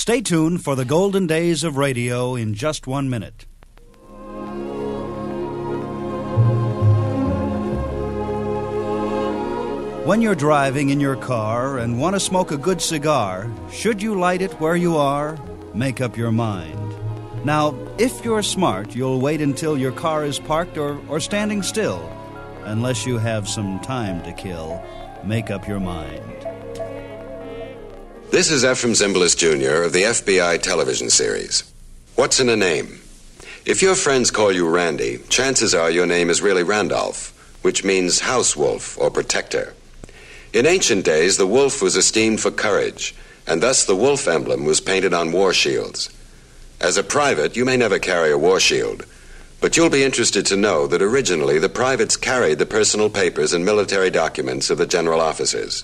Stay tuned for the golden days of radio in just one minute. When you're driving in your car and want to smoke a good cigar, should you light it where you are? Make up your mind. Now, if you're smart, you'll wait until your car is parked or, or standing still. Unless you have some time to kill, make up your mind. This is Efrem Zimbalist Jr. of the FBI television series. What's in a name? If your friends call you Randy, chances are your name is really Randolph, which means house wolf or protector. In ancient days, the wolf was esteemed for courage, and thus the wolf emblem was painted on war shields. As a private, you may never carry a war shield, but you'll be interested to know that originally the privates carried the personal papers and military documents of the general officers.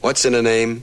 What's in a name?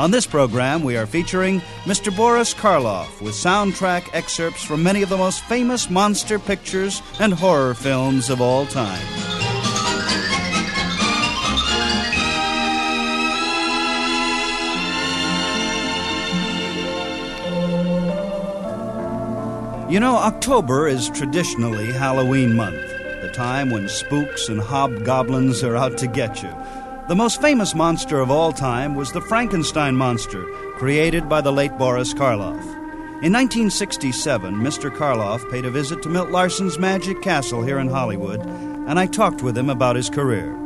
On this program, we are featuring Mr. Boris Karloff with soundtrack excerpts from many of the most famous monster pictures and horror films of all time. You know, October is traditionally Halloween month, the time when spooks and hobgoblins are out to get you. The most famous monster of all time was the Frankenstein monster, created by the late Boris Karloff. In 1967, Mr. Karloff paid a visit to Milt Larsen's Magic Castle here in Hollywood, and I talked with him about his career.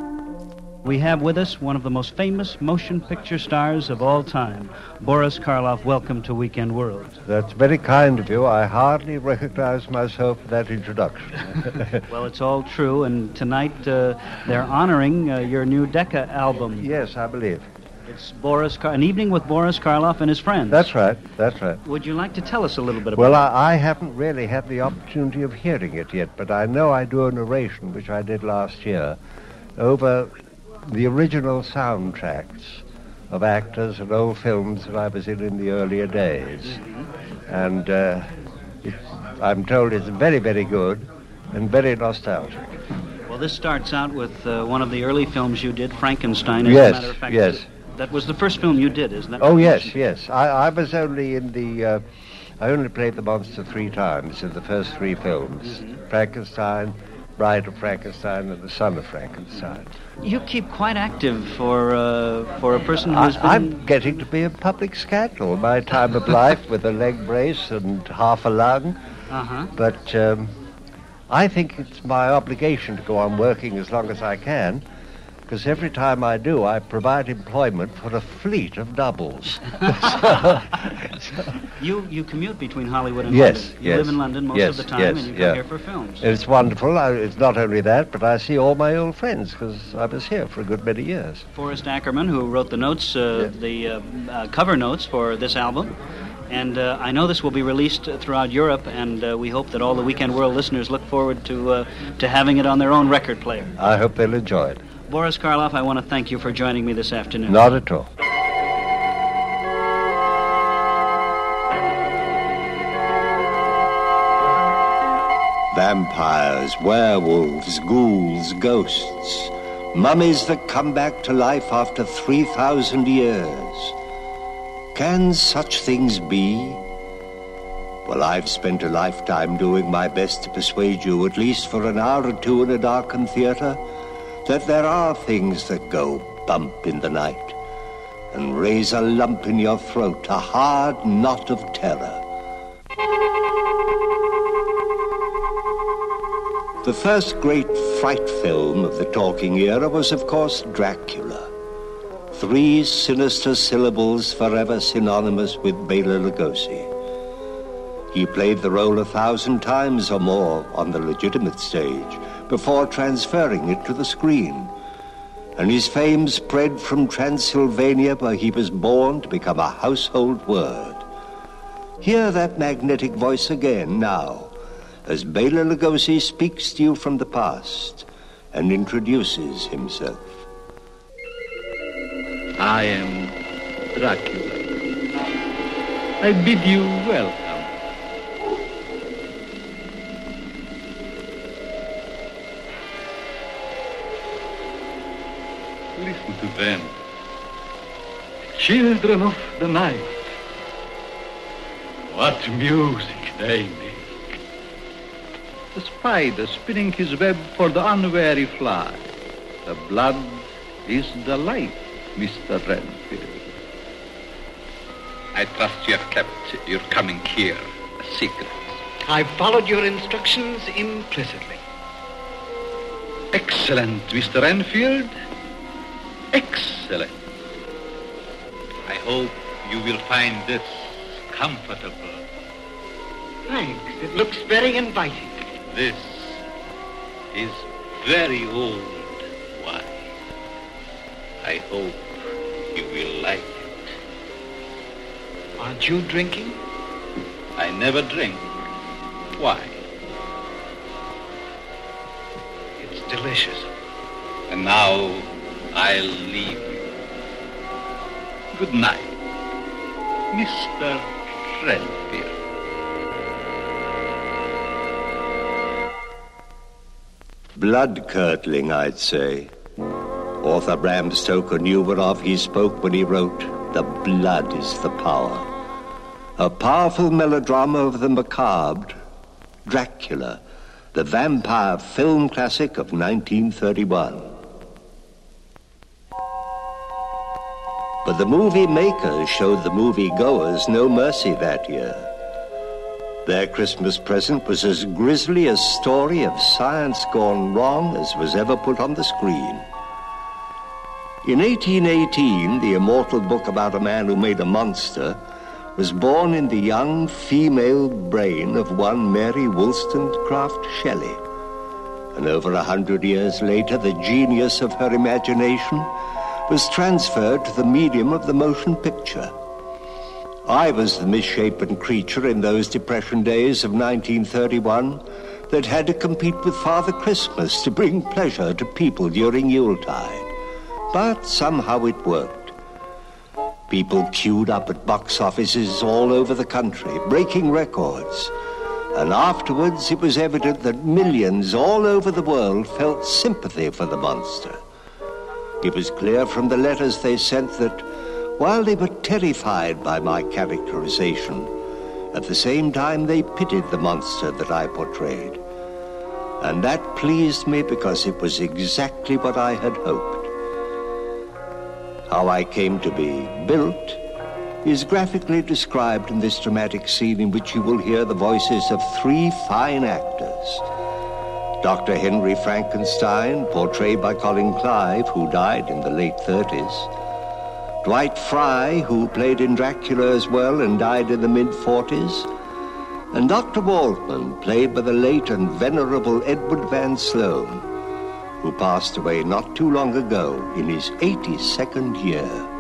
We have with us one of the most famous motion picture stars of all time, Boris Karloff. Welcome to Weekend World. That's very kind of you. I hardly recognize myself for that introduction. well, it's all true, and tonight uh, they're honoring uh, your new Decca album. Yes, I believe. It's Boris Kar- an evening with Boris Karloff and his friends. That's right. That's right. Would you like to tell us a little bit about Well, it? I, I haven't really had the opportunity of hearing it yet, but I know I do a narration, which I did last year, over the original soundtracks of actors and old films that I was in in the earlier days. And uh, I'm told it's very, very good and very nostalgic. Well, this starts out with uh, one of the early films you did, Frankenstein. As Yes, a matter of fact, yes. That was the first film you did, isn't that? Oh yes, yes. I, I was only in the. Uh, I only played the monster three times in the first three films: Frankenstein, Bride of Frankenstein, and the Son of Frankenstein. You keep quite active for uh, for a person who's I, been. I'm getting to be a public scandal. My time of life with a leg brace and half a lung, Uh-huh. but um, I think it's my obligation to go on working as long as I can. Because every time I do, I provide employment for a fleet of doubles. You you commute between Hollywood and Yes, London. You yes, live in London most yes, of the time, yes, and you come yeah. here for films. It's wonderful. I, it's not only that, but I see all my old friends because I was here for a good many years. Forrest Ackerman, who wrote the notes, uh, the uh, uh, cover notes for this album. And uh, I know this will be released throughout Europe, and uh, we hope that all the Weekend World listeners look forward to uh, to having it on their own record player. I hope they'll enjoy it. Boris Karloff, I want to thank you for joining me this afternoon. Not at all. Vampires, werewolves, ghouls, ghosts, mummies that come back to life after 3,000 years. Can such things be? Well, I've spent a lifetime doing my best to persuade you, at least for an hour or two in a darkened theater, that there are things that go bump in the night and raise a lump in your throat, a hard knot of terror. The first great fright film of the talking era was, of course, Dracula. Three sinister syllables forever synonymous with Bela Lugosi. He played the role a thousand times or more on the legitimate stage before transferring it to the screen. And his fame spread from Transylvania, where he was born, to become a household word. Hear that magnetic voice again now, as Bela Lugosi speaks to you from the past and introduces himself. I am Dracula. I bid you welcome. To them. Children of the night. What music they make. The spider spinning his web for the unwary fly. The blood is the light, Mr. Renfield. I trust you have kept your coming here a secret. I followed your instructions implicitly. Excellent, Mr. Renfield. Excellent. I hope you will find this comfortable. Thanks. It looks very inviting. This is very old wine. I hope you will like it. Aren't you drinking? I never drink Why? It's delicious. And now I'll leave you. Good night, Mr. Renfield. Blood curdling, I'd say. Author Bram Stoker knew whereof he spoke when he wrote, The blood is the power. A powerful melodrama of the macabre, Dracula, the vampire film classic of 1931. But the movie makers showed the movie goers no mercy that year. Their Christmas present was as grisly a story of science gone wrong as was ever put on the screen. In 1818, the immortal book about a man who made a monster was born in the young female brain of one Mary Wollstonecraft Shelley. And over a hundred years later, the genius of her imagination was transferred to the medium of the motion picture. I was the misshapen creature in those Depression days of 1931 that had to compete with Father Christmas to bring pleasure to people during Yuletide. But somehow it worked. People queued up at box offices all over the country, breaking records. And afterwards, it was evident that millions all over the world felt sympathy for the monster. It was clear from the letters they sent that while they were terrified by my characterization, at the same time they pitied the monster that I portrayed. And that pleased me because it was exactly what I had hoped. How I came to be built is graphically described in this dramatic scene in which you will hear the voices of three fine actors. Dr. Henry Frankenstein, portrayed by Colin Clive, who died in the late 30s. Dwight Frye, who played in Dracula as well and died in the mid 40s. And Dr. Waldman, played by the late and venerable Edward Van Sloan, who passed away not too long ago in his 82nd year.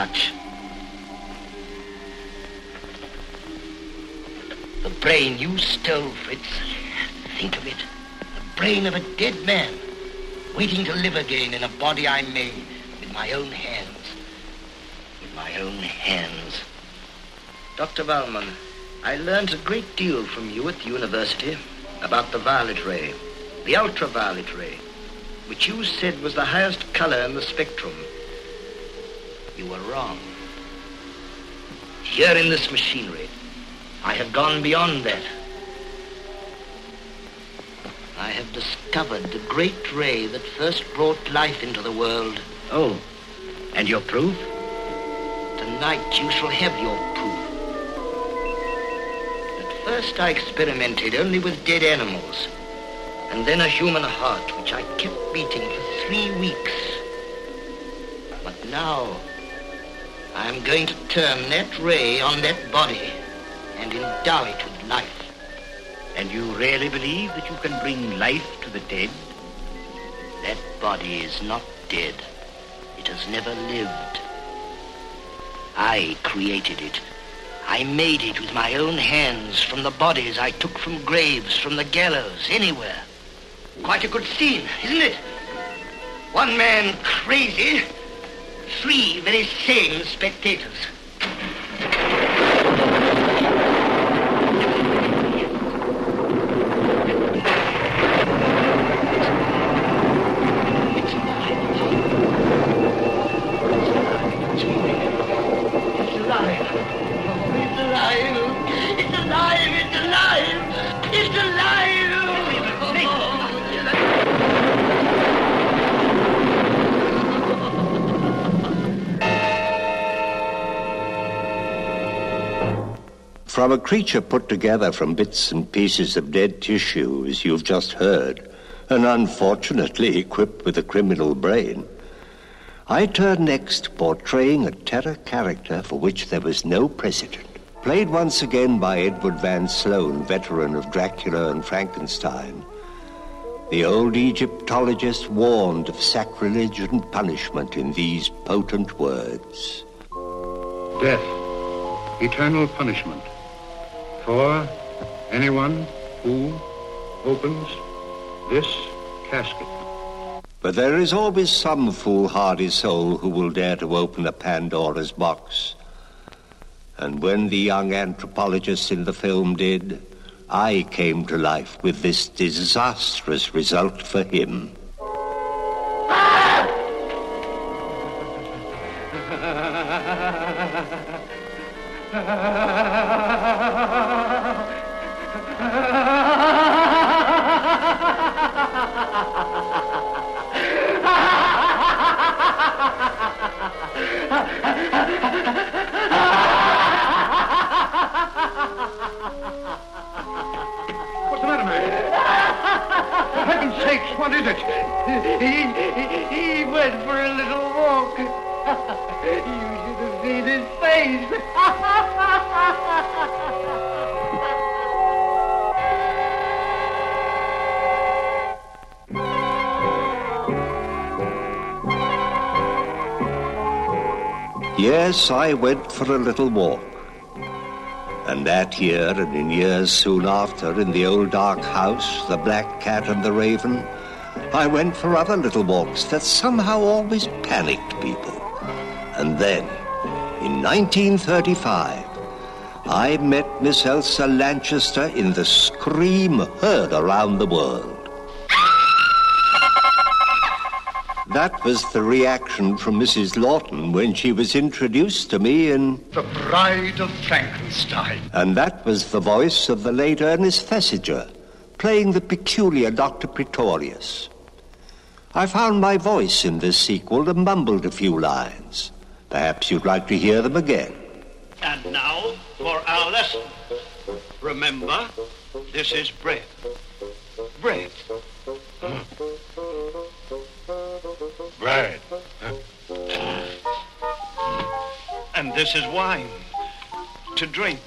Touch. The brain you stole, Fritz. Think of it. The brain of a dead man, waiting to live again in a body I made with my own hands. With my own hands. Dr. Waldman, I learned a great deal from you at the university about the violet ray, the ultraviolet ray, which you said was the highest color in the spectrum. You were wrong. Here in this machinery, I have gone beyond that I have discovered the great ray that first brought life into the world. Oh, and your proof? Tonight you shall have your proof. At first I experimented only with dead animals, and then a human heart, which I kept beating for three weeks. But now, I'm going to turn that ray on that body and endow it with life. And you really believe that you can bring life to the dead? That body is not dead. It has never lived. I created it. I made it with my own hands from the bodies I took from graves, from the gallows, anywhere. Quite a good scene, isn't it? One man crazy, three very sane spectators. From a creature put together from bits and pieces of dead tissue, as you've just heard, and unfortunately equipped with a criminal brain, I turn next to portraying a terror character for which there was no precedent. Played once again by Edward Van Sloan, veteran of Dracula and Frankenstein, the old Egyptologist warned of sacrilege and punishment in these potent words. Death, eternal punishment for anyone who opens this casket. But there is always some foolhardy soul who will dare to open a Pandora's box. And when the young anthropologist in the film did, I came to life with this disastrous result for him. Yes, I went for a little walk. And that year, and in years soon after, in the old dark house, the black cat and the raven, I went for other little walks that somehow always panicked people. And then, in 1935, I met Miss Elsa Lanchester in the scream heard around the world. That was the reaction from Mrs. Laughton when she was introduced to me in The Bride of Frankenstein. and that was the voice of the late Ernest Thesiger, playing the peculiar Dr. Pretorius. I found my voice in this sequel and mumbled a few lines. Perhaps you'd like to hear them again. And now for our lesson. Remember, this is bread. Bread. Hmm. Bread. And this is wine. To drink.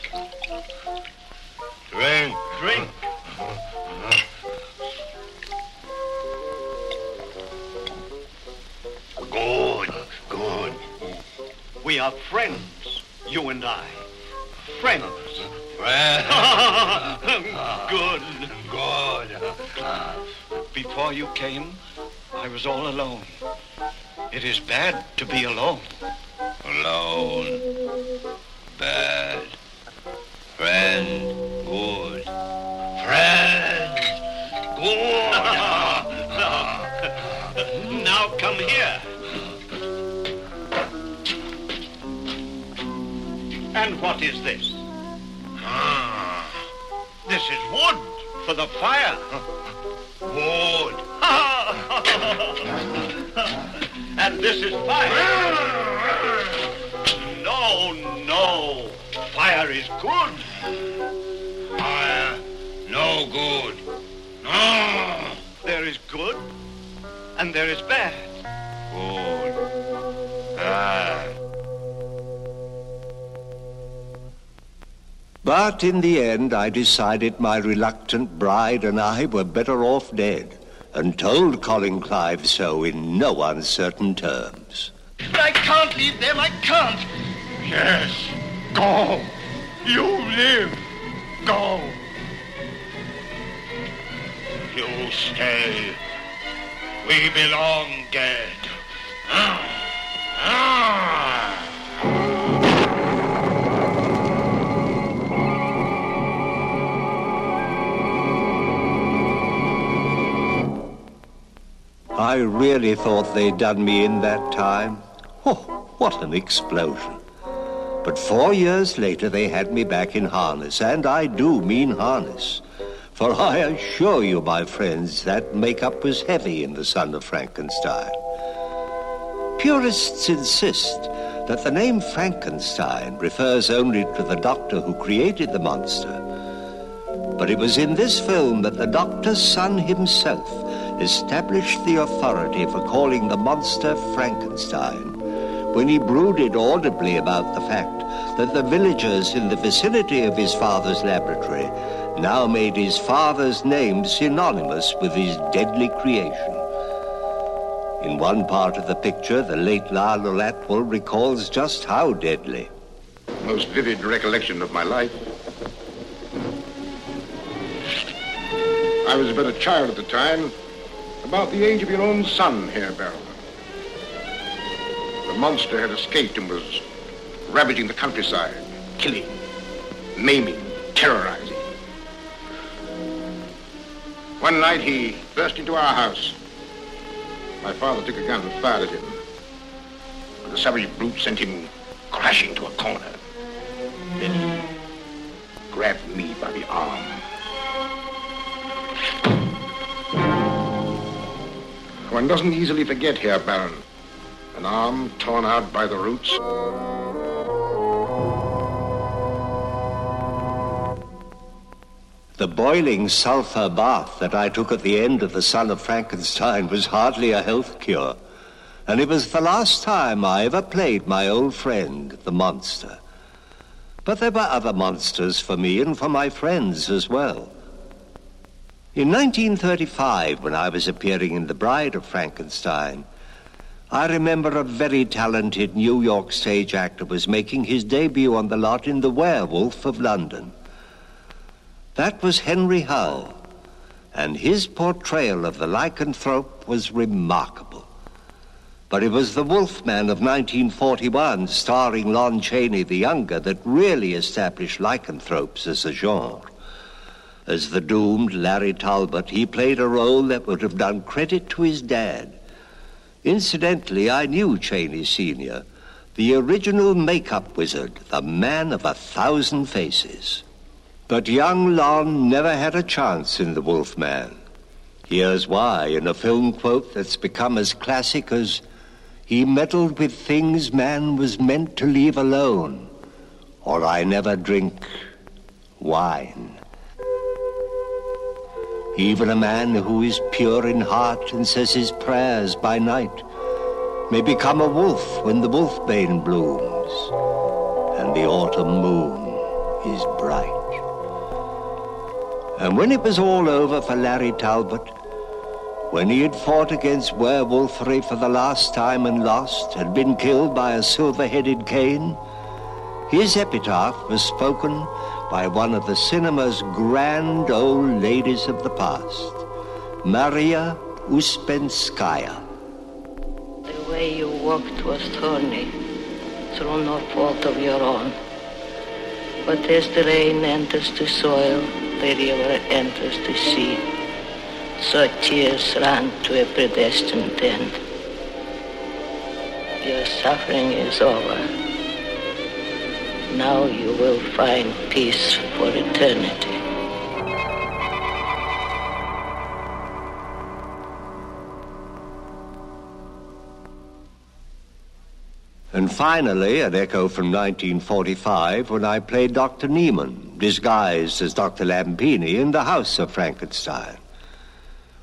Drink. Drink. Good. Good. We are friends, you and I. Friends. Bread. Good. Good. Before you came, I was all alone. It is bad to be alone. Alone. Bad. Friend. Good. Friend. Good. Now come here. And what is this? Ah. This is wood for the fire. Wood. and this is fire. No, no. Fire is good. Fire, no good. No. There is good, and there is bad. Good. Bad. But in the end, I decided my reluctant bride and I were better off dead, and told Colin Clive so in no uncertain terms. I can't leave them, I can't. Yes, go. You live. Go. You stay. We belong dead. I really thought they'd done me in that time. Oh, what an explosion. But four years later, they had me back in harness, and I do mean harness. For I assure you, my friends, that makeup was heavy in The Son of Frankenstein. Purists insist that the name Frankenstein refers only to the doctor who created the monster. But it was in this film that the doctor's son himself established the authority for calling the monster Frankenstein when he brooded audibly about the fact that the villagers in the vicinity of his father's laboratory now made his father's name synonymous with his deadly creation. In one part of the picture, the late Lionel Atwill recalls just how deadly. Most vivid recollection of my life. I was but a child at the time, about the age of your own son, Herr Baron. The monster had escaped and was ravaging the countryside, killing, maiming, terrorizing. One night he burst into our house. My father took a gun and fired at him. But the savage brute sent him crashing to a corner. Then he grabbed me by the arm. One doesn't easily forget, Herr Baron. An arm torn out by the roots. The boiling sulfur bath that I took at the end of The Son of Frankenstein was hardly a health cure. And it was the last time I ever played my old friend, the monster. But there were other monsters for me and for my friends as well. In 1935, when I was appearing in The Bride of Frankenstein, I remember a very talented New York stage actor was making his debut on the lot in The Werewolf of London. That was Henry Hull, and his portrayal of the lycanthrope was remarkable. But it was The Wolfman of 1941, starring Lon Chaney the Younger, that really established lycanthropes as a genre. As the doomed Larry Talbot, he played a role that would have done credit to his dad. Incidentally, I knew Chaney Sr., the original makeup wizard, the man of a thousand faces. But young Lon never had a chance in The Wolfman. Here's why, in a film quote that's become as classic as he meddled with things man was meant to leave alone, or I never drink wine. Even a man who is pure in heart and says his prayers by night may become a wolf when the wolfbane blooms and the autumn moon is bright. And when it was all over for Larry Talbot, when he had fought against werewolfery for the last time and lost, had been killed by a silver-headed cane, his epitaph was spoken by one of the cinema's grand old ladies of the past, Maria Ouspenskaya. The way you walked was thorny, through no fault of your own. But as the rain enters the soil, the river enters the sea. So tears run to a predestined end. Your suffering is over. Now you will find peace for eternity. And finally, an echo from 1945 when I played Dr. Niemann, disguised as Dr. Lampini in The House of Frankenstein.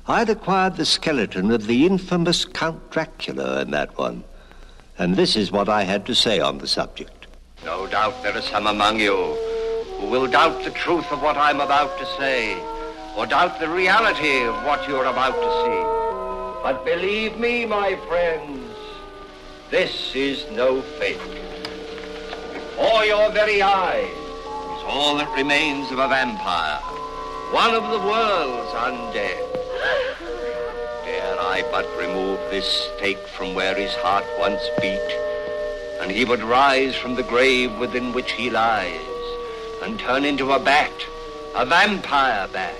I'd acquired the skeleton of the infamous Count Dracula in that one, and this is what I had to say on the subject. No doubt there are some among you who will doubt the truth of what I'm about to say, or doubt the reality of what you're about to see. But believe me, my friends, this is no fake. Before your very eyes is all that remains of a vampire, one of the world's undead. Dare I but remove this stake from where his heart once beat, and he would rise from the grave within which he lies, and turn into a bat, a vampire bat,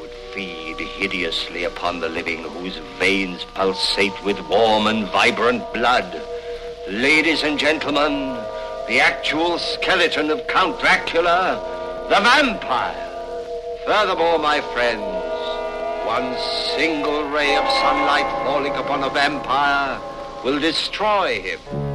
would feed hideously upon the living whose veins pulsate with warm and vibrant blood. Ladies and gentlemen, the actual skeleton of Count Dracula, the vampire. Furthermore, my friends, one single ray of sunlight falling upon a vampire will destroy him.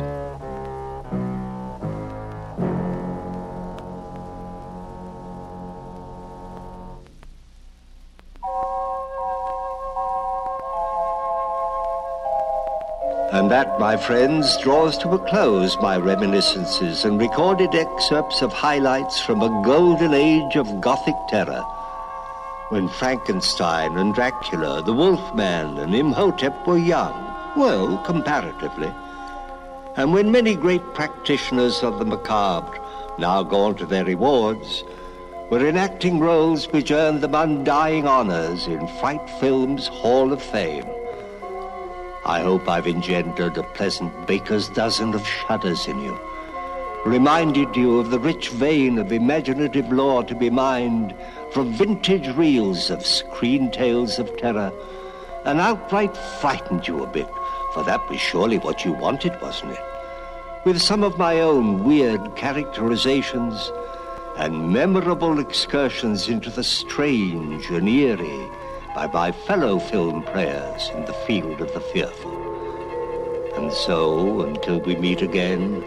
That, my friends, draws to a close my reminiscences and recorded excerpts of highlights from a golden age of Gothic terror when Frankenstein and Dracula, the Wolfman and Imhotep were young, well, comparatively, and when many great practitioners of the macabre, now gone to their rewards, were enacting roles which earned them undying honors in Fright Film's Hall of Fame. I hope I've engendered a pleasant baker's dozen of shudders in you, reminded you of the rich vein of imaginative lore to be mined from vintage reels of screen tales of terror, and outright frightened you a bit, for that was surely what you wanted, wasn't it? With some of my own weird characterizations and memorable excursions into the strange and eerie by my fellow film players in the field of the fearful. And so, until we meet again,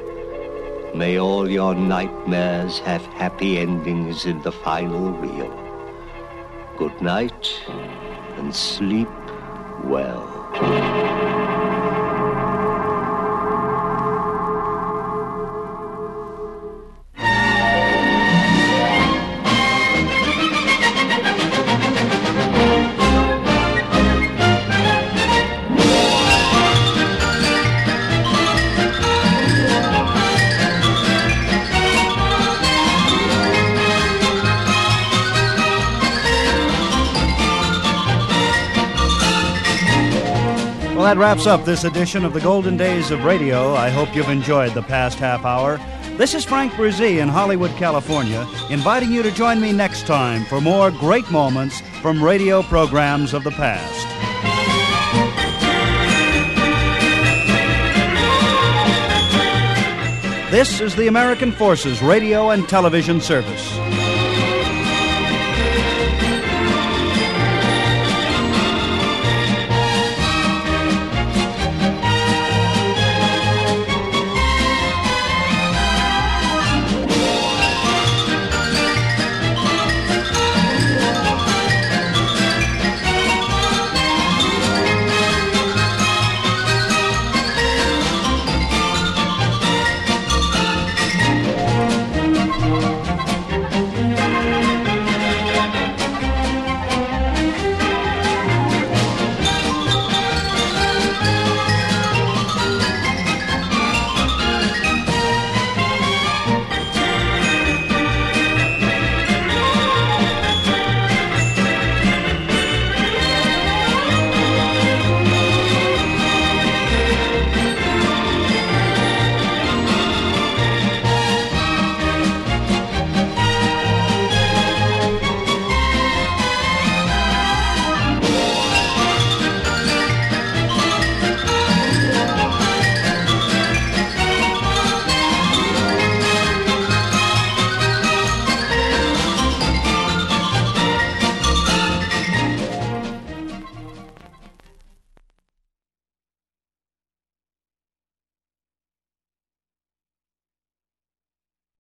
may all your nightmares have happy endings in the final reel. Good night, and sleep. Well, that wraps up this edition of the Golden Days of Radio. I hope you've enjoyed the past half hour. This is Frank Bresee in Hollywood, California, inviting you to join me next time for more great moments from radio programs of the past. This is the American Forces Radio and Television Service.